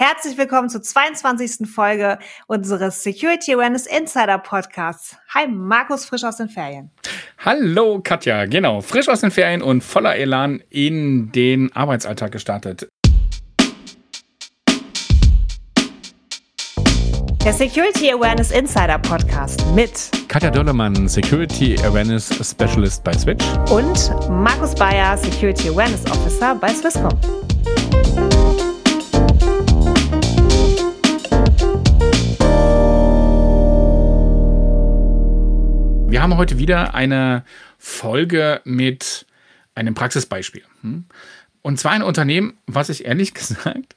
Herzlich willkommen zur 22. Folge unseres Security Awareness Insider Podcasts. Hi, Markus, frisch aus den Ferien. Hallo, Katja. Genau, frisch aus den Ferien und voller Elan in den Arbeitsalltag gestartet. Der Security Awareness Insider Podcast mit Katja Döllermann, Security Awareness Specialist bei Switch. Und Markus Bayer, Security Awareness Officer bei Swisscom. Wir haben heute wieder eine Folge mit einem Praxisbeispiel. Hm? Und zwar ein Unternehmen, was ich ehrlich gesagt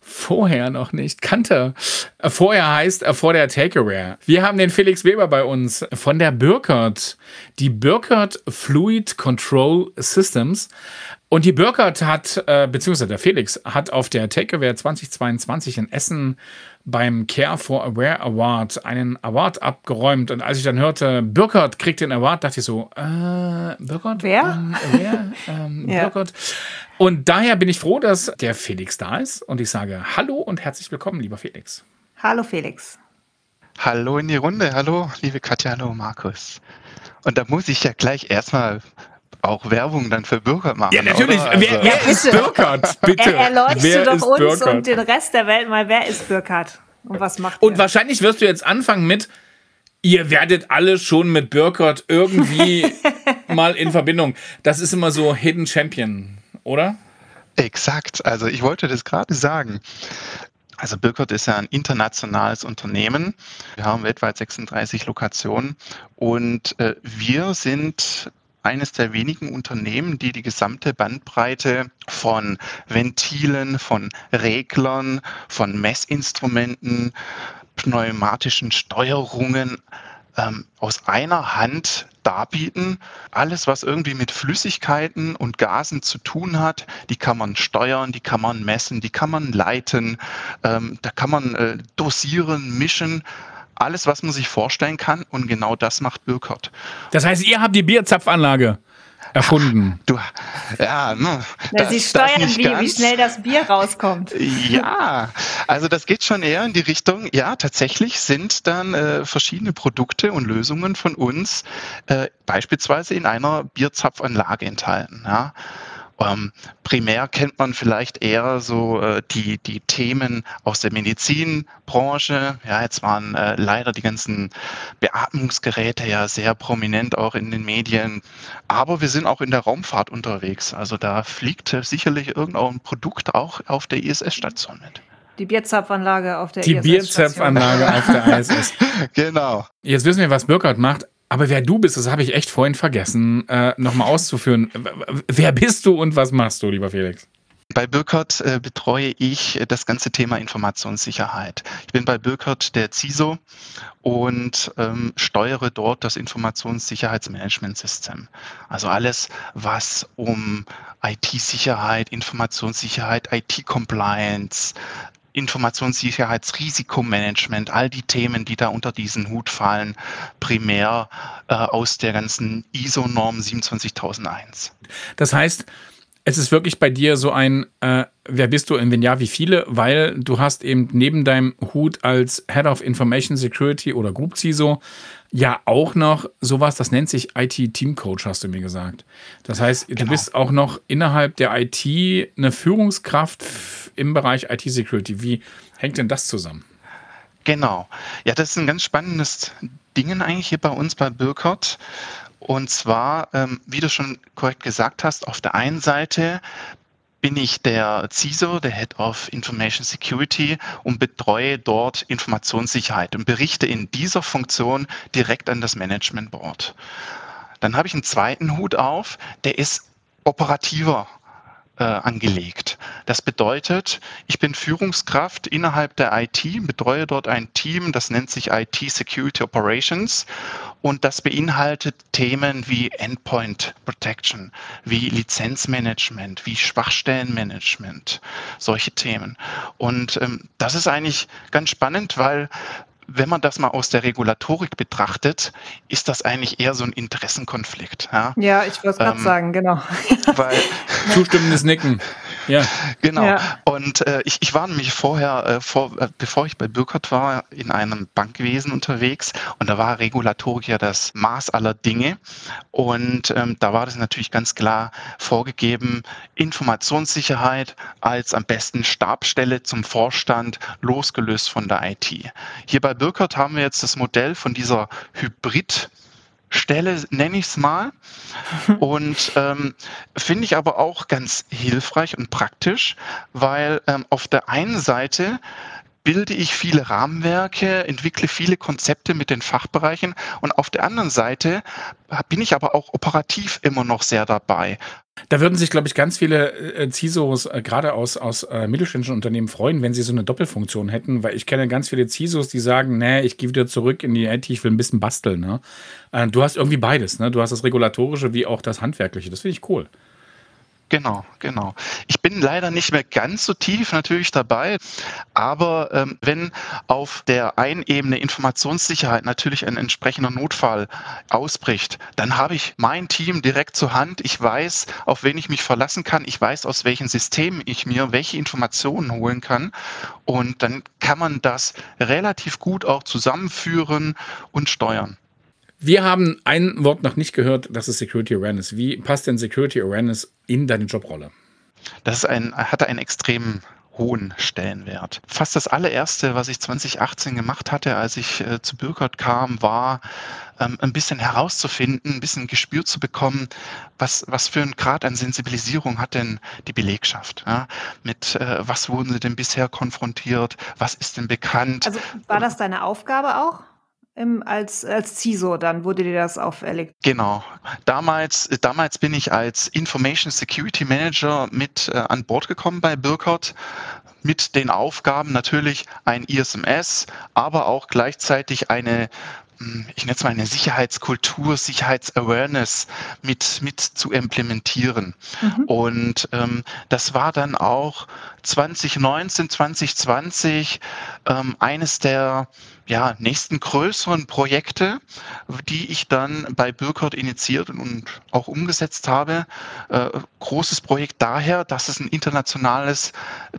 vorher noch nicht kannte. Vorher heißt äh, vor der Takeaway. Wir haben den Felix Weber bei uns von der Burkert. Die Burkert Fluid Control Systems. Und die Burkert hat, äh, beziehungsweise der Felix, hat auf der Takeaway 2022 in Essen beim Care for Aware Award einen Award abgeräumt. Und als ich dann hörte, Burkert kriegt den Award, dachte ich so, äh, Burkert? Wer? Ähm, wer? Ähm, ja. Burkert. Und daher bin ich froh, dass der Felix da ist. Und ich sage Hallo und herzlich willkommen, lieber Felix. Hallo Felix. Hallo in die Runde. Hallo, liebe Katja, hallo Markus. Und da muss ich ja gleich erstmal auch Werbung dann für Burkhardt machen. Ja, natürlich. Also, wer, wer ist Burkhardt? Bitte. Er, erleuchte doch uns Burkhardt? und den Rest der Welt mal, wer ist Burkhardt? Und was macht Und er? wahrscheinlich wirst du jetzt anfangen mit, ihr werdet alle schon mit Burkhardt irgendwie mal in Verbindung. Das ist immer so Hidden Champion, oder? Exakt. Also ich wollte das gerade sagen. Also Birkert ist ja ein internationales Unternehmen. Wir haben weltweit 36 Lokationen und äh, wir sind eines der wenigen Unternehmen, die die gesamte Bandbreite von Ventilen, von Reglern, von Messinstrumenten, pneumatischen Steuerungen ähm, aus einer Hand darbieten. Alles, was irgendwie mit Flüssigkeiten und Gasen zu tun hat, die kann man steuern, die kann man messen, die kann man leiten, ähm, da kann man äh, dosieren, mischen alles, was man sich vorstellen kann. Und genau das macht Birkert. Das heißt, ihr habt die Bierzapfanlage erfunden. Du, ja, ne, Na, Sie steuern, wie, wie schnell das Bier rauskommt. Ja, also das geht schon eher in die Richtung, ja, tatsächlich sind dann äh, verschiedene Produkte und Lösungen von uns äh, beispielsweise in einer Bierzapfanlage enthalten. Ja. Ähm, primär kennt man vielleicht eher so äh, die, die Themen aus der Medizinbranche. Ja, jetzt waren äh, leider die ganzen Beatmungsgeräte ja sehr prominent auch in den Medien. Aber wir sind auch in der Raumfahrt unterwegs. Also da fliegt sicherlich irgendein Produkt auch auf der ISS-Station mit. Die Bierzapfanlage auf der Die ISS Bierzapfanlage auf der ISS. genau. Jetzt wissen wir, was Burkhardt macht. Aber wer du bist, das habe ich echt vorhin vergessen, äh, nochmal auszuführen. Wer bist du und was machst du, lieber Felix? Bei Birkert äh, betreue ich das ganze Thema Informationssicherheit. Ich bin bei Birkert der CISO und ähm, steuere dort das Informationssicherheitsmanagementsystem. Also alles, was um IT-Sicherheit, Informationssicherheit, IT-Compliance, Informationssicherheitsrisikomanagement, all die Themen, die da unter diesen Hut fallen, primär äh, aus der ganzen ISO-Norm 27001. Das heißt, es ist wirklich bei dir so ein, äh, wer bist du und wenn ja, wie viele? Weil du hast eben neben deinem Hut als Head of Information Security oder Group CISO ja auch noch sowas, das nennt sich IT-Team-Coach, hast du mir gesagt. Das heißt, genau. du bist auch noch innerhalb der IT eine Führungskraft im Bereich IT-Security. Wie hängt denn das zusammen? Genau. Ja, das ist ein ganz spannendes Ding eigentlich hier bei uns bei Birkert. Und zwar, ähm, wie du schon korrekt gesagt hast, auf der einen Seite bin ich der CISO, der Head of Information Security und betreue dort Informationssicherheit und berichte in dieser Funktion direkt an das Management Board. Dann habe ich einen zweiten Hut auf, der ist operativer äh, angelegt. Das bedeutet, ich bin Führungskraft innerhalb der IT, betreue dort ein Team, das nennt sich IT Security Operations und das beinhaltet Themen wie Endpoint Protection, wie Lizenzmanagement, wie Schwachstellenmanagement, solche Themen. Und ähm, das ist eigentlich ganz spannend, weil wenn man das mal aus der Regulatorik betrachtet, ist das eigentlich eher so ein Interessenkonflikt. Ja, ja ich wollte es gerade ähm, sagen, genau. Weil, Zustimmendes Nicken. Ja. Genau. Ja. Und äh, ich, ich war nämlich vorher, äh, vor, äh, bevor ich bei Burkhardt war, in einem Bankwesen unterwegs und da war Regulatorik ja das Maß aller Dinge. Und ähm, da war das natürlich ganz klar vorgegeben, Informationssicherheit als am besten Stabstelle zum Vorstand, losgelöst von der IT. Hier bei Burkhardt haben wir jetzt das Modell von dieser Hybrid- Stelle, nenne ich es mal. Und ähm, finde ich aber auch ganz hilfreich und praktisch, weil ähm, auf der einen Seite bilde ich viele Rahmenwerke, entwickle viele Konzepte mit den Fachbereichen und auf der anderen Seite bin ich aber auch operativ immer noch sehr dabei. Da würden sich, glaube ich, ganz viele äh, CISOs, äh, gerade aus, aus äh, mittelständischen Unternehmen, freuen, wenn sie so eine Doppelfunktion hätten, weil ich kenne ganz viele CISOs, die sagen, nee, ich gehe wieder zurück in die IT, ich will ein bisschen basteln. Ne? Du hast irgendwie beides, ne? Du hast das Regulatorische wie auch das Handwerkliche. Das finde ich cool. Genau, genau. Ich bin leider nicht mehr ganz so tief natürlich dabei, aber ähm, wenn auf der einen Ebene Informationssicherheit natürlich ein entsprechender Notfall ausbricht, dann habe ich mein Team direkt zur Hand. Ich weiß, auf wen ich mich verlassen kann. Ich weiß, aus welchen Systemen ich mir welche Informationen holen kann. Und dann kann man das relativ gut auch zusammenführen und steuern. Wir haben ein Wort noch nicht gehört, das ist Security Awareness. Wie passt denn Security Awareness in deine Jobrolle? Das ist ein, hatte einen extrem hohen Stellenwert. Fast das allererste, was ich 2018 gemacht hatte, als ich äh, zu Bürgert kam, war ähm, ein bisschen herauszufinden, ein bisschen Gespür zu bekommen, was, was für ein Grad an Sensibilisierung hat denn die Belegschaft? Ja? Mit äh, was wurden sie denn bisher konfrontiert? Was ist denn bekannt? Also war das deine Aufgabe auch? Im, als, als CISO, dann wurde dir das auferlegt. Genau. Damals, damals bin ich als Information Security Manager mit äh, an Bord gekommen bei Burkhardt mit den Aufgaben natürlich ein ISMS, aber auch gleichzeitig eine hm, ich nenne es mal eine Sicherheitskultur, Sicherheitsawareness mit, mit zu implementieren. Mhm. Und ähm, das war dann auch 2019, 2020 ähm, eines der ja, nächsten größeren Projekte, die ich dann bei Burkhardt initiiert und auch umgesetzt habe. Äh, großes Projekt daher, dass es ein internationales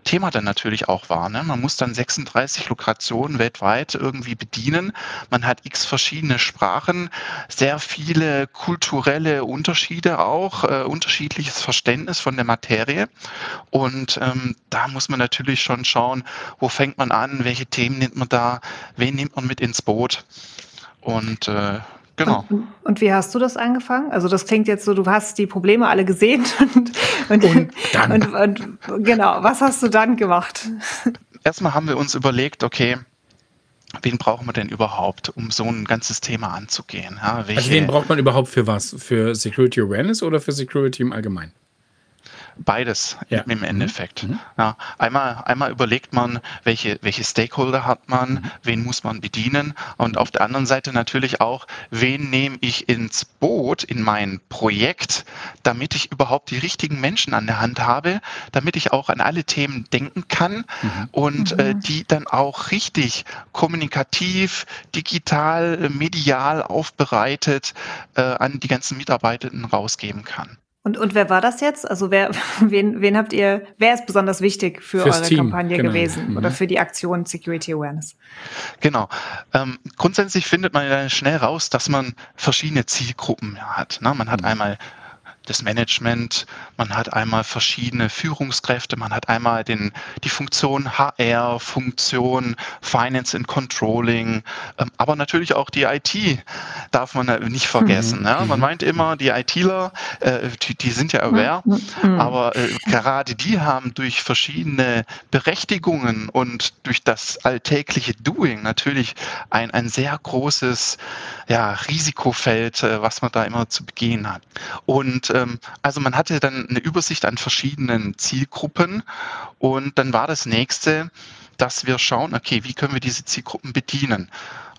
Thema dann natürlich auch war. Ne? Man muss dann 36 Lokationen weltweit irgendwie bedienen. Man hat x verschiedene Sprachen, sehr viele kulturelle Unterschiede auch, äh, unterschiedliches Verständnis von der Materie. Und ähm, da muss man natürlich schon schauen, wo fängt man an, welche Themen nimmt man da, wen nimmt man mit ins Boot. Und äh, Genau. Und, und, wie hast du das angefangen? Also das klingt jetzt so, du hast die Probleme alle gesehen und, und, und, dann. und, und genau, was hast du dann gemacht? Erstmal haben wir uns überlegt, okay, wen brauchen wir denn überhaupt, um so ein ganzes Thema anzugehen? Ja, also wen braucht man überhaupt für was? Für Security Awareness oder für Security im Allgemeinen? Beides ja. im Endeffekt. Mhm. Ja, einmal, einmal überlegt man, welche, welche Stakeholder hat man, mhm. wen muss man bedienen und auf der anderen Seite natürlich auch, wen nehme ich ins Boot in mein Projekt, damit ich überhaupt die richtigen Menschen an der Hand habe, damit ich auch an alle Themen denken kann mhm. und äh, mhm. die dann auch richtig kommunikativ, digital, medial aufbereitet äh, an die ganzen Mitarbeitenden rausgeben kann. Und, und wer war das jetzt? Also wer, wen, wen habt ihr, wer ist besonders wichtig für Fürs eure Team, Kampagne genau. gewesen mhm. oder für die Aktion Security Awareness? Genau. Ähm, grundsätzlich findet man ja schnell raus, dass man verschiedene Zielgruppen hat. Ne? Man hat mhm. einmal das Management, man hat einmal verschiedene Führungskräfte, man hat einmal den, die Funktion HR, Funktion Finance and Controlling, ähm, aber natürlich auch die IT darf man nicht vergessen. Mhm. Ne? Man mhm. meint immer, die ITler, äh, die, die, sind ja aware, mhm. mhm. aber äh, gerade die haben durch verschiedene Berechtigungen und durch das alltägliche Doing natürlich ein, ein sehr großes ja, Risikofeld, äh, was man da immer zu begehen hat. Und ähm, also man hatte dann eine Übersicht an verschiedenen Zielgruppen und dann war das nächste, dass wir schauen, okay, wie können wir diese Zielgruppen bedienen?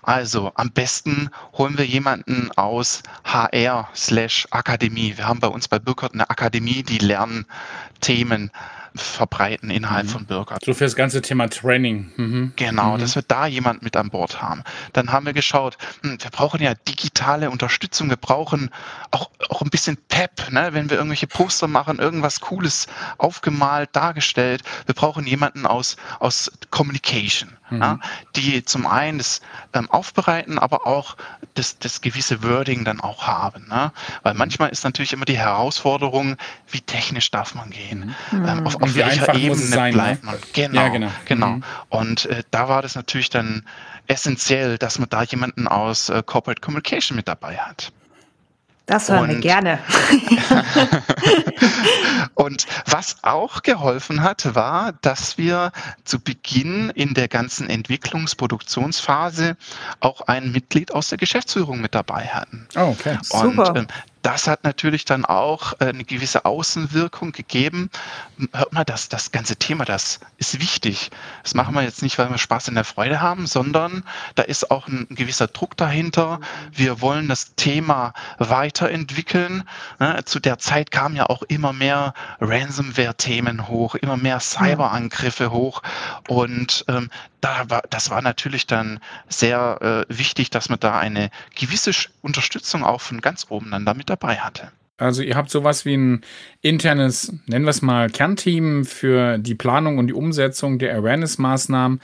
Also am besten holen wir jemanden aus HR slash Akademie. Wir haben bei uns bei Burkhardt eine Akademie, die Lernthemen verbreiten innerhalb mhm. von Bürgern. So für das ganze Thema Training. Mhm. Genau, mhm. dass wir da jemand mit an Bord haben. Dann haben wir geschaut, hm, wir brauchen ja digitale Unterstützung, wir brauchen auch, auch ein bisschen Pep, ne? wenn wir irgendwelche Poster machen, irgendwas Cooles aufgemalt, dargestellt. Wir brauchen jemanden aus, aus Communication, mhm. ja? die zum einen das ähm, aufbereiten, aber auch das, das gewisse Wording dann auch haben. Ne? Weil manchmal ist natürlich immer die Herausforderung, wie technisch darf man gehen? Mhm. Ähm, auf, auf welcher Ebene sein, ne? bleibt man? Genau, ja, genau. genau. Mhm. Und äh, da war das natürlich dann essentiell, dass man da jemanden aus äh, Corporate Communication mit dabei hat. Das hören und, wir gerne. und was auch geholfen hat, war, dass wir zu Beginn in der ganzen Entwicklungsproduktionsphase auch ein Mitglied aus der Geschäftsführung mit dabei hatten. Oh, okay. Und Super. Ähm, das hat natürlich dann auch äh, eine gewisse Außenwirkung gegeben. Hört mal, das, das ganze Thema, das ist wichtig. Das machen wir jetzt nicht, weil wir Spaß in der Freude haben, sondern da ist auch ein, gewisser Druck dahinter. Wir wollen das Thema weiterentwickeln. Ne, zu der Zeit kamen ja auch immer mehr Ransomware-Themen hoch, immer mehr Cyberangriffe hoch. Und ähm, da war, das war natürlich dann sehr äh, wichtig, dass man da eine gewisse Unterstützung auch von ganz oben dann damit dabei hatte. Also ihr habt sowas wie ein internes, nennen wir es mal, Kernteam für die Planung und die Umsetzung der Awareness-Maßnahmen.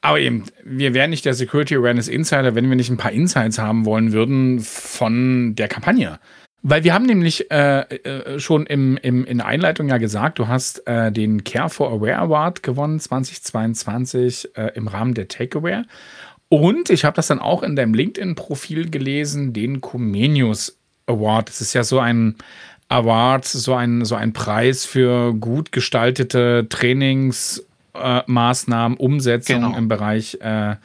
Aber eben, wir wären nicht der Security Awareness Insider, wenn wir nicht ein paar Insights haben wollen würden von der Kampagne. Weil wir haben nämlich äh, äh, schon im, im, in der Einleitung ja gesagt, du hast äh, den Care for Aware Award gewonnen 2022 äh, im Rahmen der Takeaware. Und ich habe das dann auch in deinem LinkedIn-Profil gelesen, den Comenius Award. Das ist ja so ein Award, so ein, so ein Preis für gut gestaltete Trainingsmaßnahmen, Umsetzung genau. im Bereich äh,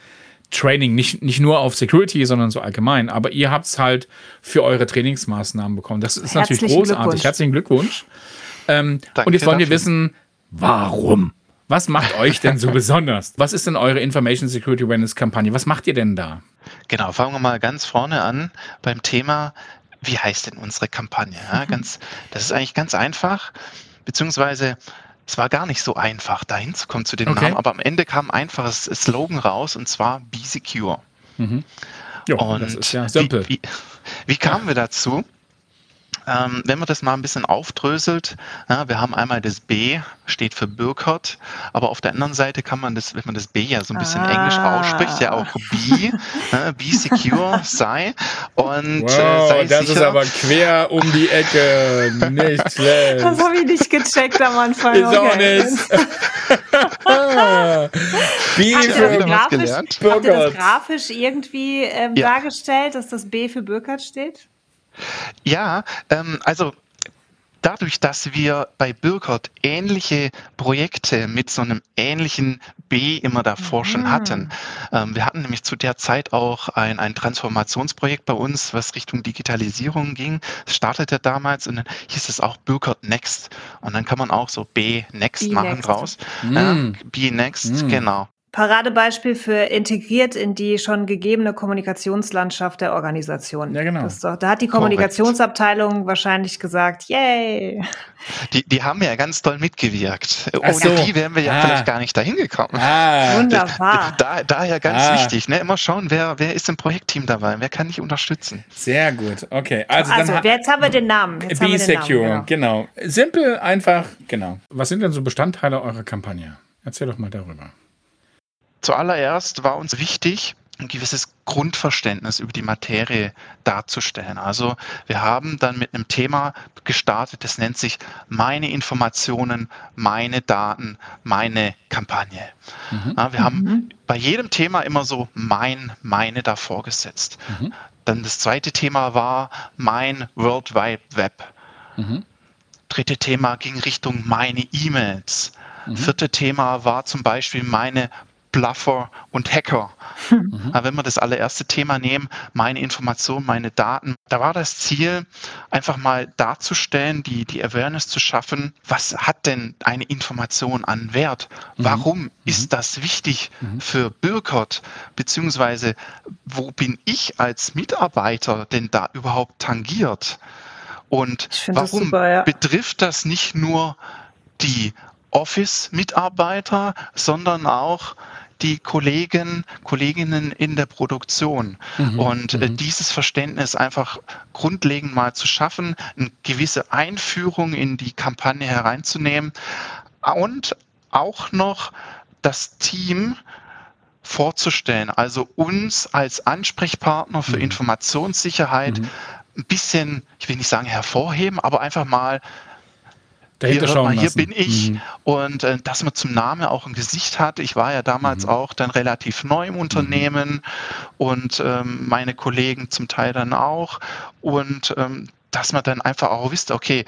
Training, nicht, nicht nur auf Security, sondern so allgemein. Aber ihr habt es halt für eure Trainingsmaßnahmen bekommen. Das ist Herzlichen natürlich großartig. Herzlichen Glückwunsch. Ähm, und jetzt wollen wir wissen, warum? Was macht euch denn so besonders? Was ist denn eure Information Security Awareness Kampagne? Was macht ihr denn da? Genau, fangen wir mal ganz vorne an beim Thema, wie heißt denn unsere Kampagne? Ja, ganz, das ist eigentlich ganz einfach, beziehungsweise es war gar nicht so einfach, da hinzukommen zu dem okay. Namen, aber am Ende kam ein einfaches Slogan raus und zwar Be Secure. Mhm. Jo, und das ist ja simpel. Wie, wie, wie kamen wir dazu? Ähm, wenn man das mal ein bisschen aufdröselt, ja, wir haben einmal das B, steht für Burkhardt, aber auf der anderen Seite kann man das, wenn man das B ja so ein bisschen ah. englisch ausspricht, ja auch B, ne, Be Secure sei. Und äh, wow, sei das sicher. ist aber quer um die Ecke, nicht schlecht. Das habe ich nicht gecheckt am Anfang. Ist okay. auch nicht. B habt für grafisch, habt ihr das grafisch irgendwie ähm, ja. dargestellt, dass das B für Burkhardt steht? Ja, ähm, also dadurch, dass wir bei Birkert ähnliche Projekte mit so einem ähnlichen B immer davor mhm. schon hatten. Ähm, wir hatten nämlich zu der Zeit auch ein, ein Transformationsprojekt bei uns, was Richtung Digitalisierung ging. Es startete damals und dann hieß es auch Birkert Next. Und dann kann man auch so B Next B machen Next. draus. Mhm. Äh, B Next, mhm. genau. Paradebeispiel für integriert in die schon gegebene Kommunikationslandschaft der Organisation. Ja, genau. Doch, da hat die Kommunikationsabteilung Korrekt. wahrscheinlich gesagt, yay. Die, die haben ja ganz toll mitgewirkt. Ohne so. die wären wir ja ah. vielleicht gar nicht dahin gekommen. Ah. Wunderbar. Da, daher ganz ah. wichtig, ne? immer schauen, wer, wer ist im Projektteam dabei, wer kann dich unterstützen. Sehr gut, okay. Also, also dann jetzt haben wir den Namen. Jetzt Be Secure, Namen, genau. genau. Simpel, einfach, genau. Was sind denn so Bestandteile eurer Kampagne? Erzähl doch mal darüber. Zuallererst war uns wichtig, ein gewisses Grundverständnis über die Materie darzustellen. Also wir haben dann mit einem Thema gestartet, das nennt sich meine Informationen, meine Daten, meine Kampagne. Mhm. Ja, wir mhm. haben bei jedem Thema immer so mein, meine davor gesetzt. Mhm. Dann das zweite Thema war mein World Wide Web. Mhm. Dritte Thema ging Richtung meine E-Mails. Mhm. Vierte Thema war zum Beispiel meine Bluffer und Hacker. Mhm. Aber wenn wir das allererste Thema nehmen, meine Informationen, meine Daten, da war das Ziel, einfach mal darzustellen, die, die Awareness zu schaffen, was hat denn eine Information an Wert? Mhm. Warum mhm. ist das wichtig mhm. für Bürgert? Beziehungsweise, wo bin ich als Mitarbeiter denn da überhaupt tangiert? Und warum das super, ja. betrifft das nicht nur die Office-Mitarbeiter, sondern auch die Kollegen, Kolleginnen in der Produktion. Mhm, und äh, mhm. dieses Verständnis einfach grundlegend mal zu schaffen, eine gewisse Einführung in die Kampagne hereinzunehmen und auch noch das Team vorzustellen, also uns als Ansprechpartner für mhm. Informationssicherheit mhm. ein bisschen, ich will nicht sagen hervorheben, aber einfach mal dahinter hier, mal, hier bin ich mhm. und äh, dass man zum Namen auch ein Gesicht hat. Ich war ja damals mhm. auch dann relativ neu im Unternehmen mhm. und ähm, meine Kollegen zum Teil dann auch und ähm, dass man dann einfach auch wisst, okay,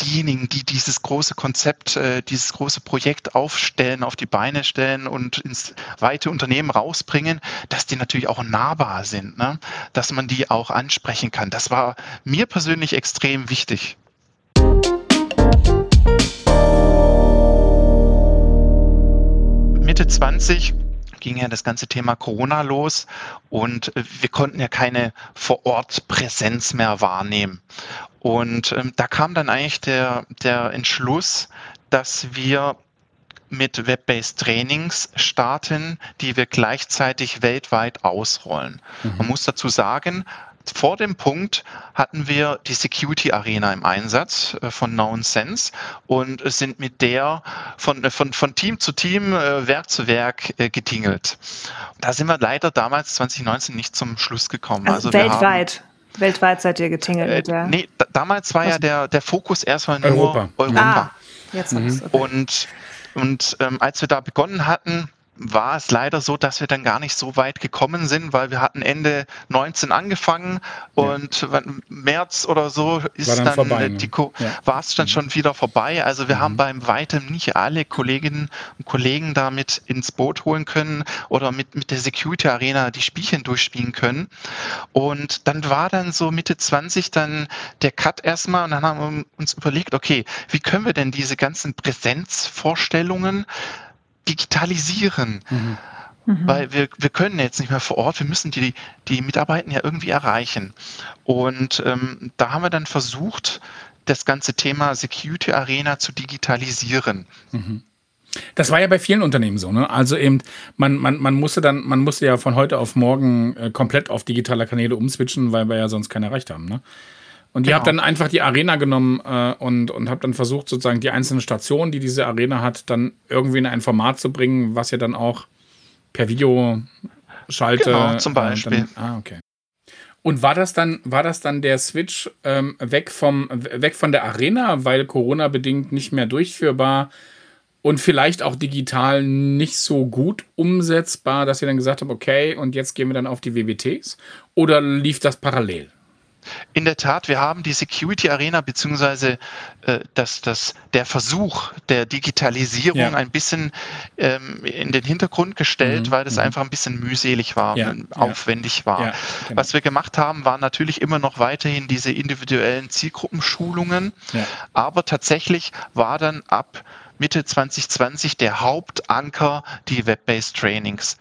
diejenigen, die dieses große Konzept, äh, dieses große Projekt aufstellen, auf die Beine stellen und ins weite Unternehmen rausbringen, dass die natürlich auch nahbar sind, ne? dass man die auch ansprechen kann. Das war mir persönlich extrem wichtig. Mitte 20 ging ja das ganze Thema Corona los und wir konnten ja keine Vor-Ort-Präsenz mehr wahrnehmen. Und ähm, da kam dann eigentlich der, der Entschluss, dass wir mit Web-based Trainings starten, die wir gleichzeitig weltweit ausrollen. Mhm. Man muss dazu sagen, vor dem Punkt hatten wir die Security Arena im Einsatz äh, von Known Sense und sind mit der von, äh, von, von Team zu Team, äh, Werk zu Werk getingelt. Da sind wir leider damals 2019 nicht zum Schluss gekommen. Also, also weltweit. Weltweit seid ihr getingelt äh, mit der. Nee, da, damals war ja der, der Fokus erstmal nur Europa. Europa. Ah, jetzt mhm. okay. Und, und ähm, als wir da begonnen hatten, war es leider so, dass wir dann gar nicht so weit gekommen sind, weil wir hatten Ende 19 angefangen und ja. März oder so ist war dann, dann vorbei, die ne? ja. war es dann mhm. schon wieder vorbei. Also wir mhm. haben beim weitem nicht alle Kolleginnen und Kollegen damit ins Boot holen können oder mit, mit der Security Arena die Spielchen durchspielen können. Und dann war dann so Mitte 20 dann der Cut erstmal und dann haben wir uns überlegt, okay, wie können wir denn diese ganzen Präsenzvorstellungen digitalisieren. Mhm. Mhm. Weil wir, wir können jetzt nicht mehr vor Ort, wir müssen die, die Mitarbeiter ja irgendwie erreichen. Und ähm, da haben wir dann versucht, das ganze Thema Security Arena zu digitalisieren. Mhm. Das war ja bei vielen Unternehmen so, ne? Also eben, man, man, man musste dann, man musste ja von heute auf morgen äh, komplett auf digitale Kanäle umswitchen, weil wir ja sonst keine erreicht haben, ne? Und genau. ihr habt dann einfach die Arena genommen äh, und, und habt dann versucht, sozusagen die einzelnen Stationen, die diese Arena hat, dann irgendwie in ein Format zu bringen, was ihr dann auch per Video schalte. Genau, zum Beispiel. Dann, ah, okay. Und war das dann, war das dann der Switch ähm, weg, vom, weg von der Arena, weil Corona-bedingt nicht mehr durchführbar und vielleicht auch digital nicht so gut umsetzbar, dass ihr dann gesagt habt, okay, und jetzt gehen wir dann auf die WBTs? Oder lief das parallel? In der Tat, wir haben die Security Arena beziehungsweise äh, das, das, der Versuch der Digitalisierung ja. ein bisschen ähm, in den Hintergrund gestellt, mhm. weil das mhm. einfach ein bisschen mühselig war, ja. aufwendig war. Ja, genau. Was wir gemacht haben, waren natürlich immer noch weiterhin diese individuellen Zielgruppenschulungen, aber tatsächlich war dann ab Mitte 2020 der Hauptanker die Web-based Trainings.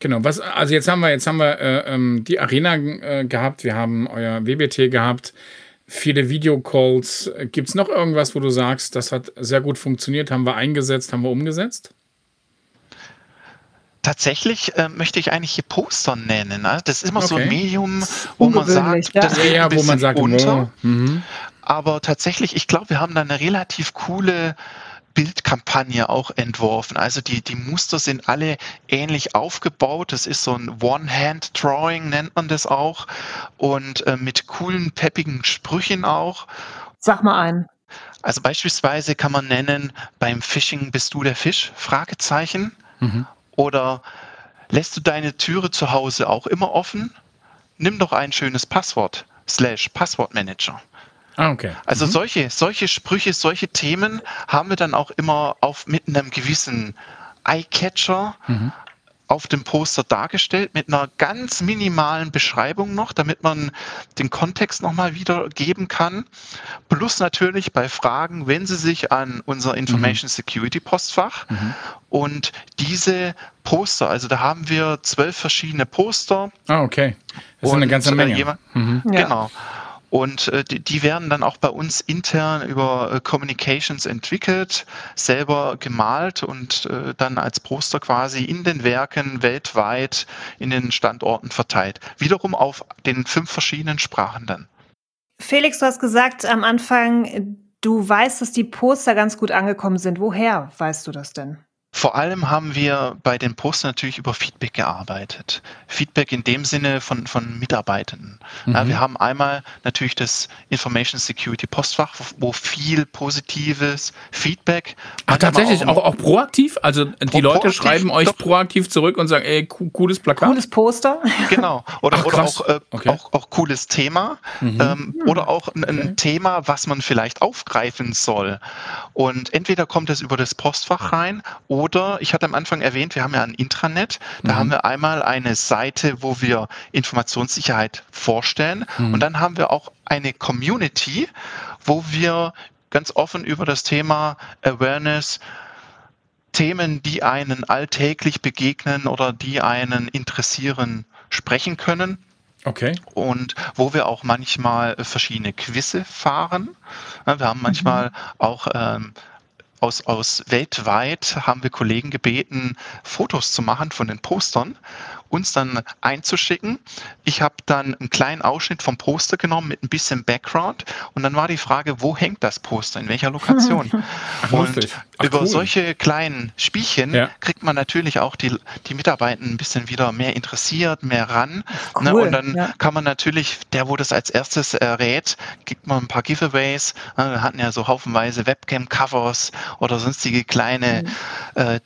Genau, was, also jetzt haben wir, jetzt haben wir äh, ähm, die Arena äh, gehabt, wir haben euer WBT gehabt, viele Videocalls. Gibt es noch irgendwas, wo du sagst, das hat sehr gut funktioniert, haben wir eingesetzt, haben wir umgesetzt? Tatsächlich äh, möchte ich eigentlich hier Poster nennen. Ne? Das ist immer okay. so ein Medium, wo man sagt, ja. das ja, wo man sagt, unter. Mhm. Aber tatsächlich, ich glaube, wir haben da eine relativ coole Bildkampagne auch entworfen. Also die, die Muster sind alle ähnlich aufgebaut. Das ist so ein One-Hand-Drawing, nennt man das auch. Und äh, mit coolen, peppigen Sprüchen auch. Sag mal einen. Also beispielsweise kann man nennen, beim Phishing bist du der Fisch? Fragezeichen. Mhm. Oder lässt du deine Türe zu Hause auch immer offen? Nimm doch ein schönes Passwort. Slash Passwortmanager. Ah, okay. Also mhm. solche, solche Sprüche, solche Themen haben wir dann auch immer auf mit einem gewissen Eye-Catcher mhm. auf dem Poster dargestellt, mit einer ganz minimalen Beschreibung noch, damit man den Kontext nochmal wiedergeben kann. Plus natürlich bei Fragen, wenn Sie sich an unser Information mhm. Security Postfach mhm. und diese Poster, also da haben wir zwölf verschiedene Poster. Ah, okay. Das ist eine ganze Menge. Jemand, mhm. Genau. Und äh, die, die, werden dann auch bei uns intern über äh, Communications entwickelt, selber gemalt und äh, dann als Poster quasi in den Werken weltweit in den Standorten verteilt. Wiederum auf den fünf verschiedenen Sprachen dann. Felix, du hast gesagt am Anfang, du weißt, dass die Poster ganz gut angekommen sind. Woher weißt du das denn? Vor allem haben wir bei den Posts natürlich über Feedback gearbeitet. Feedback in dem Sinne von, von Mitarbeitenden. Mhm. Ja, wir haben einmal natürlich das Information Security Postfach, wo viel positives Feedback. Ach, tatsächlich auch, auch, auch, proaktiv? Also die Leute proaktiv, schreiben euch doch. proaktiv zurück und sagen, ey, cooles Plakat. Cooles Poster. Genau. Oder, Ach, oder auch, äh, okay. auch, auch, cooles Thema. Mhm. Ähm, mhm. Oder auch ein, ein okay. Thema, was man vielleicht aufgreifen soll. Und entweder kommt es über das Postfach rein oder oder ich hatte am Anfang erwähnt, wir haben ja ein Intranet. Da mhm. haben wir einmal eine Seite, wo wir Informationssicherheit vorstellen. Mhm. Und dann haben wir auch eine Community, wo wir ganz offen über das Thema Awareness Themen, die einen alltäglich begegnen oder die einen interessieren, sprechen können. Okay. Und wo wir auch manchmal verschiedene Quizze fahren. Wir haben manchmal mhm. auch ähm, aus, aus weltweit haben wir Kollegen gebeten, Fotos zu machen von den Postern uns dann einzuschicken. Ich habe dann einen kleinen Ausschnitt vom Poster genommen mit ein bisschen Background und dann war die Frage, wo hängt das Poster, in welcher Lokation? Ach, und Ach, über cool. solche kleinen Spielchen ja. kriegt man natürlich auch die, die Mitarbeiter ein bisschen wieder mehr interessiert, mehr ran. Cool. Ne? Und dann ja. kann man natürlich, der, wo das als erstes errät, gibt man ein paar Giveaways. Ne? Wir hatten ja so haufenweise Webcam-Covers oder sonstige kleine mhm. äh,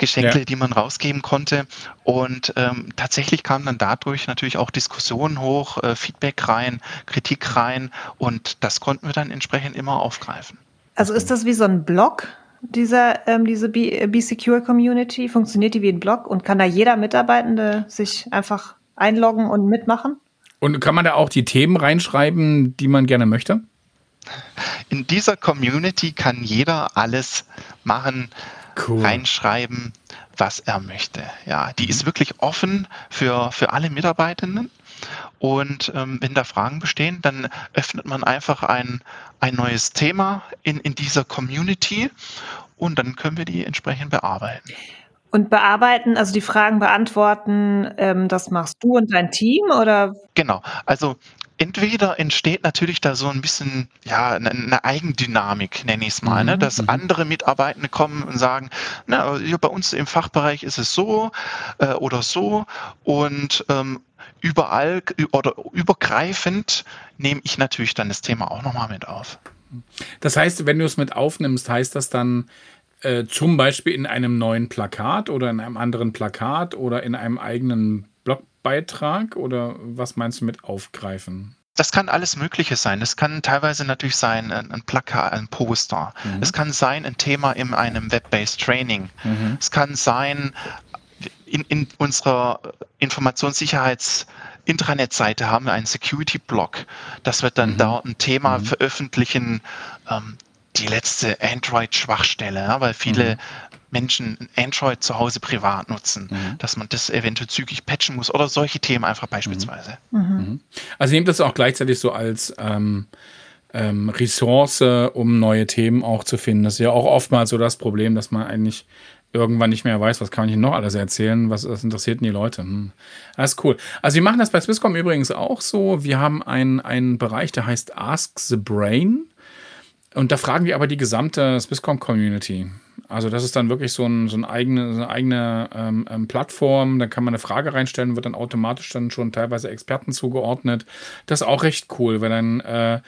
Geschenke, ja. die man rausgeben konnte. Und ähm, tatsächlich kam dann dadurch natürlich auch Diskussionen hoch, äh, Feedback rein, Kritik rein und das konnten wir dann entsprechend immer aufgreifen. Also ist das wie so ein Blog? Dieser, ähm, diese Be, Be Secure Community, funktioniert die wie ein Blog und kann da jeder Mitarbeitende sich einfach einloggen und mitmachen? Und kann man da auch die Themen reinschreiben, die man gerne möchte? In dieser Community kann jeder alles machen, cool. reinschreiben, was er möchte. Ja, die ist wirklich offen für, für alle Mitarbeitenden. Und ähm, wenn da Fragen bestehen, dann öffnet man einfach ein, ein neues Thema in, in dieser Community und dann können wir die entsprechend bearbeiten. Und bearbeiten, also die Fragen beantworten, ähm, das machst du und dein Team oder? Genau. Also entweder entsteht natürlich da so ein bisschen ja eine, Eigendynamik, nenne ich es mal, ne? mhm, dass mhm. andere Mitarbeitende kommen und sagen, na, bei uns im Fachbereich ist es so äh, oder so und ähm, überall oder übergreifend nehme ich natürlich dann das Thema auch nochmal mit auf. Das heißt, wenn du es mit aufnimmst, heißt das dann äh, zum Beispiel in einem neuen Plakat oder in einem anderen Plakat oder in einem eigenen Beitrag oder was meinst du mit aufgreifen? Das kann alles Mögliche sein. Es kann teilweise natürlich sein ein Plakat, ein Poster. Mhm. Es kann sein ein Thema in einem Web-based Training. Mhm. Es kann sein in, in unserer Informationssicherheits- Intranet-Seite haben wir einen Security-Blog. Das wird dann mhm. dort ein Thema mhm. veröffentlichen, ähm, die letzte Android-Schwachstelle, ja, weil viele mhm. Menschen Android zu Hause privat nutzen, mhm. dass man das eventuell zügig patchen muss oder solche Themen einfach beispielsweise. Mhm. mhm. Also nehmt das auch gleichzeitig so als ähm, ähm, Ressource, um neue Themen auch zu finden. Das ist ja auch oftmals so das Problem, dass man eigentlich irgendwann nicht mehr weiß, was kann ich noch alles erzählen, was, was interessiert denn die Leute. Hm. Das ist cool. Also wir machen das bei Swisscom übrigens auch so. Wir haben einen, einen Bereich, der heißt Ask the Brain. Und da fragen wir aber die gesamte Swisscom-Community. Also das ist dann wirklich so, ein, so eine eigene, so eine eigene ähm, ähm, Plattform. Da kann man eine Frage reinstellen, wird dann automatisch dann schon teilweise Experten zugeordnet. Das ist auch recht cool, weil dann äh,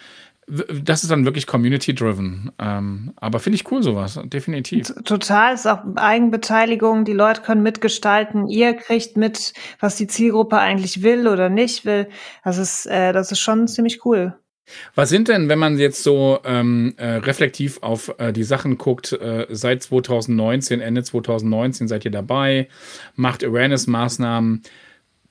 das ist dann wirklich community-driven. Ähm, aber finde ich cool sowas, definitiv. Total, ist auch Eigenbeteiligung. Die Leute können mitgestalten. Ihr kriegt mit, was die Zielgruppe eigentlich will oder nicht will. Das ist, äh, das ist schon ziemlich cool. Was sind denn, wenn man jetzt so ähm, äh, reflektiv auf äh, die Sachen guckt, äh, seit 2019, Ende 2019 seid ihr dabei, macht Awareness-Maßnahmen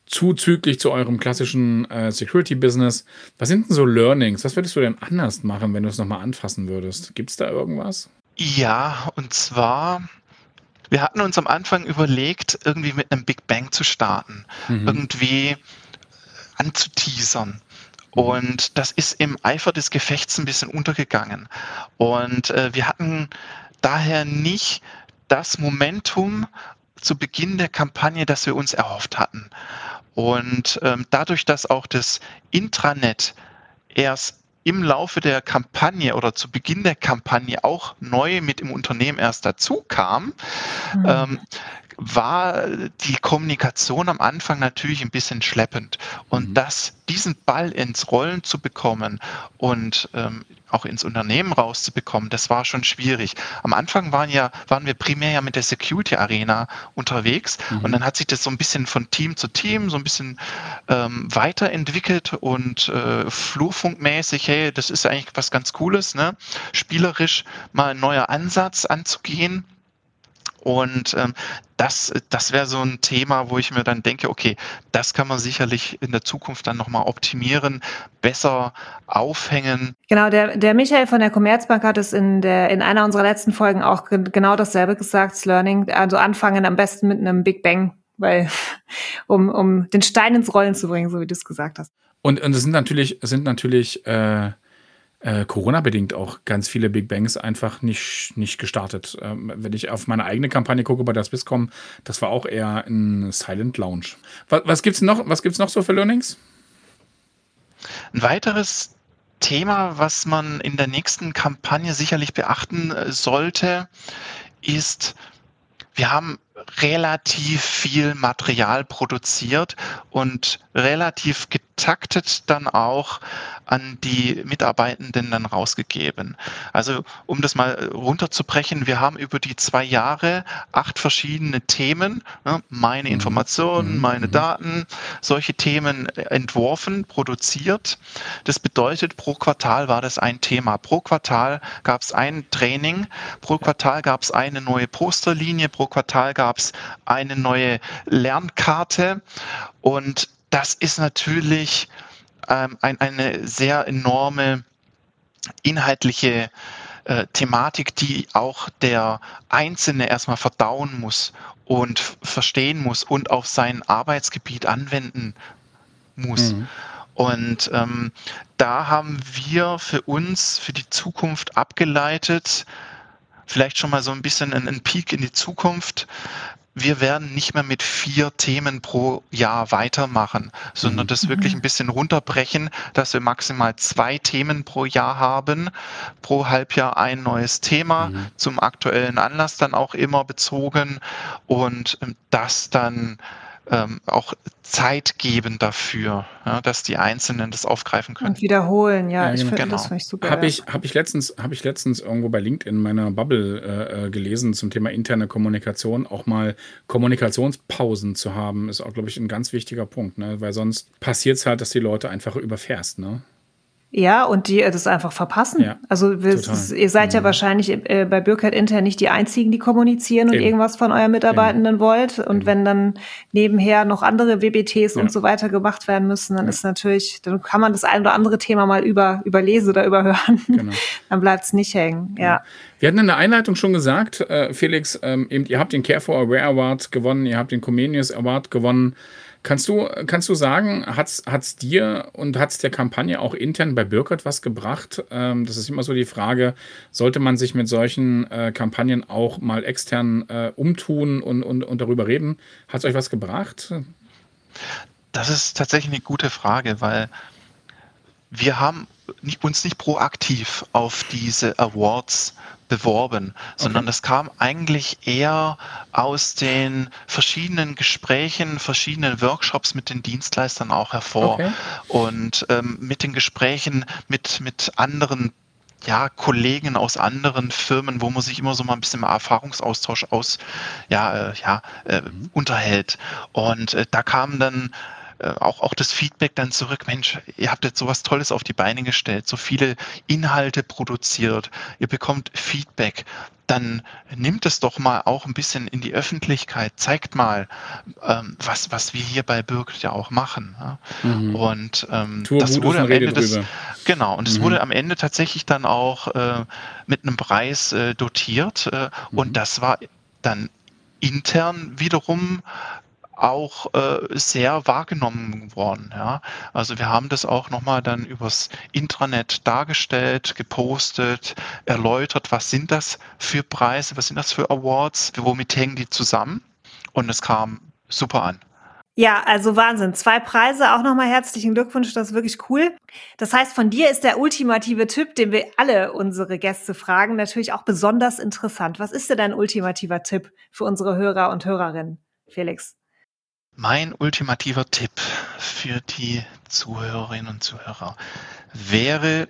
zuzüglich zu eurem klassischen äh, Security-Business. Was sind denn so Learnings? Was würdest du denn anders machen, wenn du es nochmal anfassen würdest? Gibt es da irgendwas? Ja, und zwar, wir hatten uns am Anfang überlegt, irgendwie mit einem Big Bang zu starten, mhm. irgendwie anzuteasern. Und das ist im Eifer des Gefechts ein bisschen untergegangen. Und äh, wir hatten daher nicht das Momentum zu Beginn der Kampagne, das wir uns erhofft hatten. Und ähm, dadurch, dass auch das Intranet erst im Laufe der Kampagne oder zu Beginn der Kampagne auch neu mit im Unternehmen erst dazu kam, mhm. ähm, war die Kommunikation am Anfang natürlich ein bisschen schleppend. Und mhm. das, diesen Ball ins Rollen zu bekommen und ähm, auch ins Unternehmen rauszubekommen, das war schon schwierig. Am Anfang waren ja, waren wir primär ja mit der Security Arena unterwegs mhm. und dann hat sich das so ein bisschen von Team zu Team so ein bisschen ähm, weiterentwickelt und äh, flurfunkmäßig, hey, das ist eigentlich was ganz Cooles, ne? Spielerisch mal ein neuer Ansatz anzugehen. Und ähm, das, das wäre so ein Thema, wo ich mir dann denke, okay, das kann man sicherlich in der Zukunft dann nochmal optimieren, besser aufhängen. Genau, der, der Michael von der Commerzbank hat es in, der, in einer unserer letzten Folgen auch genau dasselbe gesagt, Learning, also anfangen am besten mit einem Big Bang, weil, um, um den Stein ins Rollen zu bringen, so wie du es gesagt hast. Und, und es sind natürlich, sind natürlich äh äh, Corona-bedingt auch ganz viele Big Bangs einfach nicht, nicht gestartet. Ähm, wenn ich auf meine eigene Kampagne gucke bei der Swisscom, das war auch eher ein Silent Lounge. Was, was gibt es noch, noch so für Learnings? Ein weiteres Thema, was man in der nächsten Kampagne sicherlich beachten äh, sollte, ist, wir haben relativ viel Material produziert und relativ getaktet dann auch an die Mitarbeitenden dann rausgegeben. Also um das mal runterzubrechen, wir haben über die zwei Jahre acht verschiedene Themen, ne, meine mhm. Informationen, mhm. meine mhm. Daten, solche Themen entworfen, produziert. Das bedeutet, pro Quartal war das ein Thema. Pro Quartal gab es ein Training, pro Quartal gab es eine neue Posterlinie, pro Quartal gab es eine neue Lernkarte und das ist natürlich ähm, ein, eine sehr enorme inhaltliche äh, Thematik, die auch der Einzelne erstmal verdauen muss und verstehen muss und auf sein Arbeitsgebiet anwenden muss. Mhm. Und ähm, da haben wir für uns, für die Zukunft abgeleitet, vielleicht schon mal so ein bisschen einen Peak in die Zukunft, wir werden nicht mehr mit vier Themen pro Jahr weitermachen, sondern mhm. das wirklich ein bisschen runterbrechen, dass wir maximal zwei Themen pro Jahr haben, pro Halbjahr ein neues Thema, mhm. zum aktuellen Anlass dann auch immer bezogen und ähm, das dann ähm, auch Zeit geben dafür, ja, dass die Einzelnen das aufgreifen können. Und wiederholen, ja, ja ich genau. finde das finde ich super. Habe ich, hab ich, letztens, hab ich letztens irgendwo bei LinkedIn in meiner Bubble äh, äh, gelesen zum Thema interne Kommunikation, auch mal Kommunikationspausen zu haben, ist auch, glaube ich, ein ganz wichtiger Punkt, ne? weil sonst passiert es halt, dass die Leute einfach überfährst. Ne? Ja, und die das einfach verpassen. Ja, also wir, ihr seid ja mhm. wahrscheinlich äh, bei Bürkert intern nicht die einzigen, die kommunizieren und Eben. irgendwas von euren Mitarbeitenden Eben. wollt. Und Eben. wenn dann nebenher noch andere WBTs ja. und so weiter gemacht werden müssen, dann ja. ist natürlich, dann kann man das ein oder andere Thema mal über, überlesen oder überhören. Genau. dann bleibt es nicht hängen. Ja. Wir hatten in der Einleitung schon gesagt, äh, Felix, ähm, eben, ihr habt den Care for Aware Award gewonnen, ihr habt den Comenius Award gewonnen. Kannst du, kannst du sagen, hat es dir und hat es der Kampagne auch intern bei Birkert was gebracht? Ähm, das ist immer so die Frage, sollte man sich mit solchen äh, Kampagnen auch mal extern äh, umtun und, und, und darüber reden? Hat es euch was gebracht? Das ist tatsächlich eine gute Frage, weil wir haben uns nicht proaktiv auf diese Awards beworben, sondern okay. das kam eigentlich eher aus den verschiedenen Gesprächen, verschiedenen Workshops mit den Dienstleistern auch hervor okay. und ähm, mit den Gesprächen mit, mit anderen ja, Kollegen aus anderen Firmen, wo man sich immer so mal ein bisschen Erfahrungsaustausch aus, ja, äh, ja, äh, mhm. unterhält. Und äh, da kamen dann auch, auch das Feedback dann zurück, Mensch, ihr habt jetzt sowas Tolles auf die Beine gestellt, so viele Inhalte produziert, ihr bekommt Feedback, dann nimmt es doch mal auch ein bisschen in die Öffentlichkeit, zeigt mal, ähm, was, was wir hier bei Birk ja auch machen. Ja? Mhm. Und ähm, das wurde am Ende des, genau, und es mhm. wurde am Ende tatsächlich dann auch äh, mit einem Preis äh, dotiert äh, mhm. und das war dann intern wiederum auch äh, sehr wahrgenommen worden. Ja. Also wir haben das auch nochmal dann übers Intranet dargestellt, gepostet, erläutert, was sind das für Preise, was sind das für Awards, womit hängen die zusammen. Und es kam super an. Ja, also Wahnsinn. Zwei Preise, auch nochmal herzlichen Glückwunsch, das ist wirklich cool. Das heißt, von dir ist der ultimative Tipp, den wir alle unsere Gäste fragen, natürlich auch besonders interessant. Was ist denn dein ultimativer Tipp für unsere Hörer und Hörerinnen, Felix? Mein ultimativer Tipp für die Zuhörerinnen und Zuhörer wäre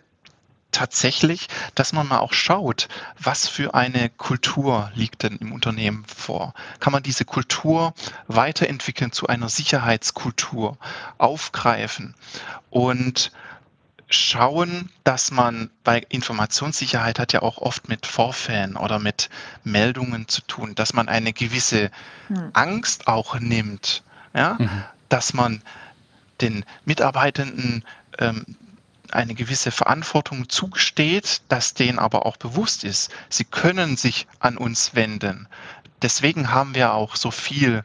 tatsächlich, dass man mal auch schaut, was für eine Kultur liegt denn im Unternehmen vor. Kann man diese Kultur weiterentwickeln zu einer Sicherheitskultur, aufgreifen und schauen, dass man bei Informationssicherheit hat ja auch oft mit Vorfällen oder mit Meldungen zu tun, dass man eine gewisse hm. Angst auch nimmt, ja, mhm. dass man den Mitarbeitenden ähm, eine gewisse Verantwortung zugesteht, dass denen aber auch bewusst ist, sie können sich an uns wenden. Deswegen haben wir auch so viel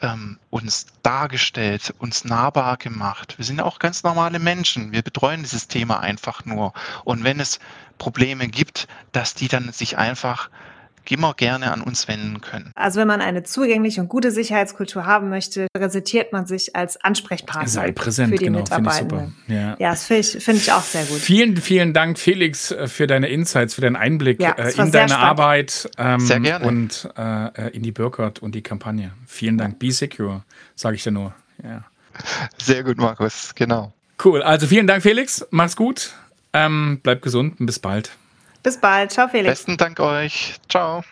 ähm, uns dargestellt, uns nahbar gemacht. Wir sind ja auch ganz normale Menschen. Wir betreuen dieses Thema einfach nur. Und wenn es Probleme gibt, dass die dann sich einfach immer gerne an uns wenden können. Also wenn man eine zugängliche und gute Sicherheitskultur haben möchte, präsentiert man sich als Ansprechpartner Sei präsent, für die genau, Mitarbeitenden. Ja. ja, das finde ich, find ich auch sehr gut. Vielen, vielen Dank, Felix, äh, für deine Insights, für deinen Einblick ja, äh, in deine spannend. Arbeit ähm, sehr gerne. und äh, in die Burkhardt und die Kampagne. Vielen Dank. Be secure, sage ich dir nur. Ja. Sehr gut, Markus, genau. Cool. Also vielen Dank, Felix. Mach's gut. Ähm, bleib gesund und bis bald. Bis bald. Ciao, Felix. Besten Dank euch. Ciao.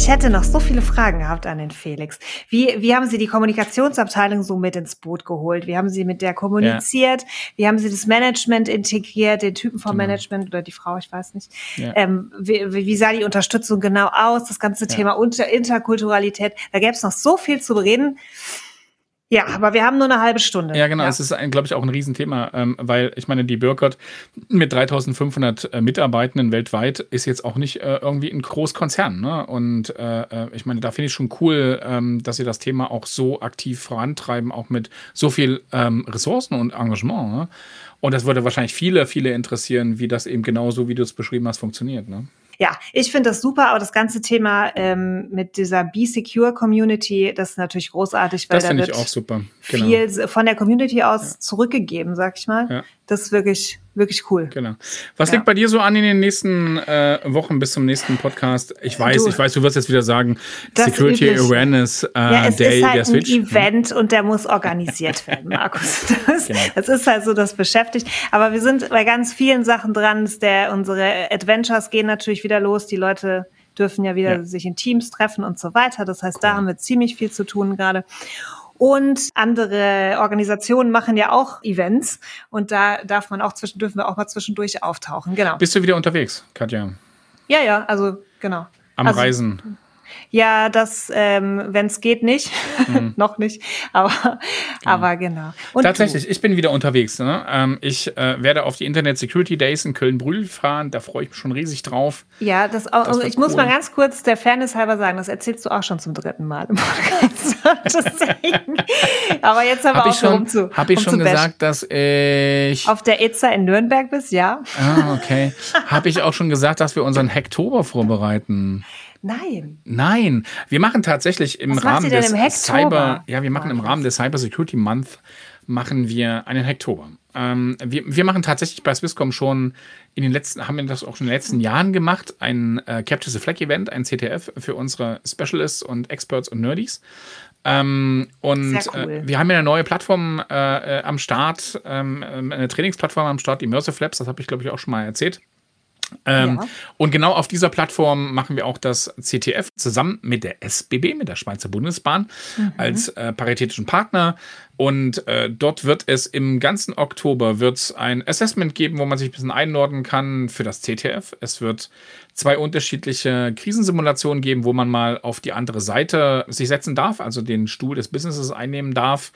Ich hätte noch so viele Fragen gehabt an den Felix. Wie, wie haben Sie die Kommunikationsabteilung so mit ins Boot geholt? Wie haben Sie mit der kommuniziert? Ja. Wie haben Sie das Management integriert, den Typen vom genau. Management oder die Frau, ich weiß nicht. Ja. Ähm, wie, wie, sah die Unterstützung genau aus? Das ganze ja. Thema Unter Interkulturalität. Da gäbe es noch so viel zu reden. Ja, aber wir haben nur eine halbe Stunde. Ja, genau. Ja. Es ist, glaube ich, auch ein Riesenthema, ähm, weil ich meine, die Burkhardt mit 3500 äh, Mitarbeitenden weltweit ist jetzt auch nicht äh, irgendwie ein Großkonzern. Ne? Und äh, äh ich meine, da finde ich schon cool, ähm, dass sie das Thema auch so aktiv vorantreiben, auch mit so viel ähm, Ressourcen und Engagement. Ne? Und das würde wahrscheinlich viele, viele interessieren, wie das eben genauso, wie du es beschrieben hast, funktioniert. Ne? Ja, ich finde das super, aber das ganze Thema ähm, mit dieser Be Secure Community, das ist natürlich großartig, weil das da wird ich auch super. Genau. viel von der Community aus ja. zurückgegeben, sag ich mal. Ja. Das ist wirklich wirklich cool. Genau. Was ja. liegt bei dir so an in den nächsten äh, Wochen bis zum nächsten Podcast? Ich weiß, du, ich weiß, du wirst jetzt wieder sagen, Security üblich. Awareness äh, ja, es Day ist halt der Switch. Ein Event und der muss organisiert werden, Markus. Das, genau. das, ist halt so, das beschäftigt. Aber wir sind bei ganz vielen Sachen dran. Der, unsere Adventures gehen natürlich wieder los. Die Leute dürfen ja wieder ja. sich in Teams treffen und so weiter. Das heißt, cool. da haben wir ziemlich viel zu tun gerade. Und andere Organisationen machen ja auch Events und da darf man auch zwischen, dürfen wir auch mal zwischendurch auftauchen. Genau. Bist du wieder unterwegs, Katja? Ja, ja, also genau. Am also, Reisen. Ja, das, ähm, wenn es geht, nicht. Mhm. Noch nicht. Aber genau. aber genau. Und Tatsächlich, du? ich bin wieder unterwegs. Ne? Ähm, ich äh, werde auf die Internet Security Days in Köln-Brühl fahren. Da freue ich mich schon riesig drauf. Ja, das das ich cool. muss mal ganz kurz der Fairness halber sagen, das erzählst du auch schon zum dritten Mal im Podcast. aber jetzt haben hab wir auch schon, um zu. Habe ich um schon gesagt, dass ich. Auf der EZA in Nürnberg bist, ja. Ah, okay. habe ich auch schon gesagt, dass wir unseren Hacktober vorbereiten. Nein. Nein, wir machen tatsächlich im Was Rahmen des im Cyber, ja, wir machen im Rahmen des Cyber Security Month machen wir einen Hacktober. Ähm, wir, wir machen tatsächlich bei Swisscom schon in den letzten, haben wir das auch schon in den letzten Jahren gemacht, ein äh, Capture the Flag Event, ein CTF für unsere Specialists und Experts und Nerdies. Ähm, und äh, cool. äh, wir haben ja eine neue Plattform äh, äh am Start, ähm, eine Trainingsplattform am Start, die Immersive Labs, das habe ich glaube ich auch schon mal erzählt. Ähm, ja. Und genau auf dieser Plattform machen wir auch das CTF zusammen mit der SBB, mit der Schweizer Bundesbahn, mhm. als äh, paritätischen Partner. Und äh, dort wird es im ganzen Oktober wird's ein Assessment geben, wo man sich ein bisschen einordnen kann für das CTF. Es wird zwei unterschiedliche Krisensimulationen geben, wo man mal auf die andere Seite sich setzen darf, also den Stuhl des Businesses einnehmen darf,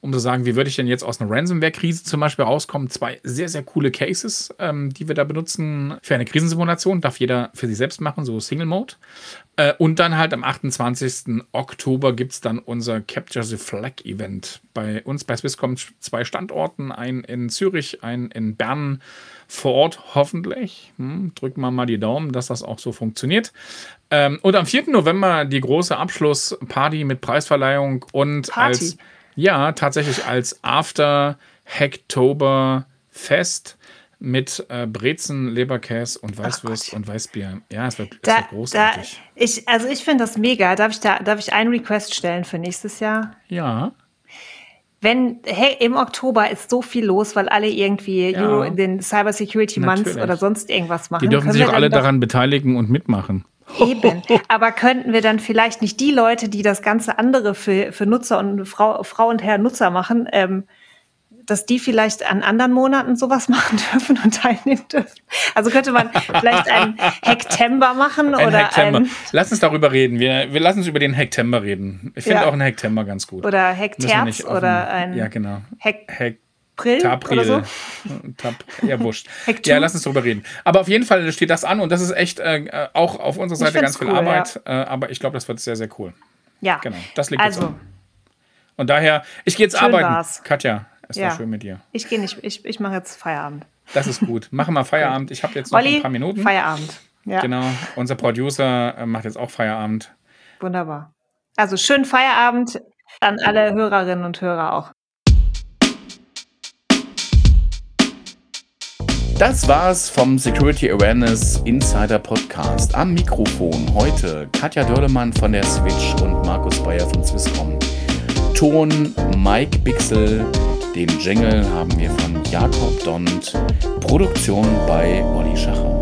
um zu sagen, wie würde ich denn jetzt aus einer Ransomware-Krise zum Beispiel rauskommen. Zwei sehr, sehr coole Cases, ähm, die wir da benutzen für eine Krisensimulation. Darf jeder für sich selbst machen, so Single Mode. Äh, und dann halt am 28. Oktober gibt es dann unser Capture the Flag Event. Bei uns bei Swisscom zwei Standorten, ein in Zürich, ein in Bern vor Ort hoffentlich. Hm, drücken wir mal die Daumen, dass das auch so funktioniert. Ähm, und am 4. November die große Abschlussparty mit Preisverleihung und Party. als ja, tatsächlich als After Hacktober Fest mit äh, Brezen, Leberkäse und Weißwurst und Weißbier. Ja, es wird, da, es wird großartig. Da, ich, also ich finde das mega. Darf ich, da, darf ich einen Request stellen für nächstes Jahr? Ja. Wenn, hey, im Oktober ist so viel los, weil alle irgendwie ja. Euro in den Cyber Security Months oder sonst irgendwas machen. Die dürfen sich auch alle daran beteiligen und mitmachen. Eben. Aber könnten wir dann vielleicht nicht die Leute, die das ganze andere für, für Nutzer und Frau, Frau und Herr Nutzer machen, ähm, dass die vielleicht an anderen Monaten sowas machen dürfen und teilnehmen dürfen. Also könnte man vielleicht einen Hacktember machen ein oder Hacktember. Ein Lass uns darüber reden. Wir, wir lassen uns über den Hacktember reden. Ich finde ja. auch einen Hacktember ganz gut. Oder Hackterz oder ein Ja, genau. Hack Hack April Tapril. So? Tab, ja, wurscht. ja, lass uns drüber reden. Aber auf jeden Fall steht das an und das ist echt äh, auch auf unserer Seite ganz viel cool, Arbeit. Ja. Äh, aber ich glaube, das wird sehr, sehr cool. Ja. Genau. Das liegt also. jetzt an. Und daher, ich gehe jetzt schön arbeiten. War's. Katja, es ja. war schön mit dir. Ich gehe nicht, ich, ich mache jetzt Feierabend. Das ist gut. Machen wir Feierabend. Ich habe jetzt noch Olli, ein paar Minuten. Feierabend. Ja. Genau. Unser Producer äh, macht jetzt auch Feierabend. Wunderbar. Also schönen Feierabend an alle Hörerinnen und Hörer auch. Das war's vom Security Awareness Insider Podcast. Am Mikrofon heute Katja Dörlemann von der Switch und Markus Bayer von Swisscom. Ton Mike Bixel. Den Jingle haben wir von Jakob Dont. Produktion bei Olli Schacher.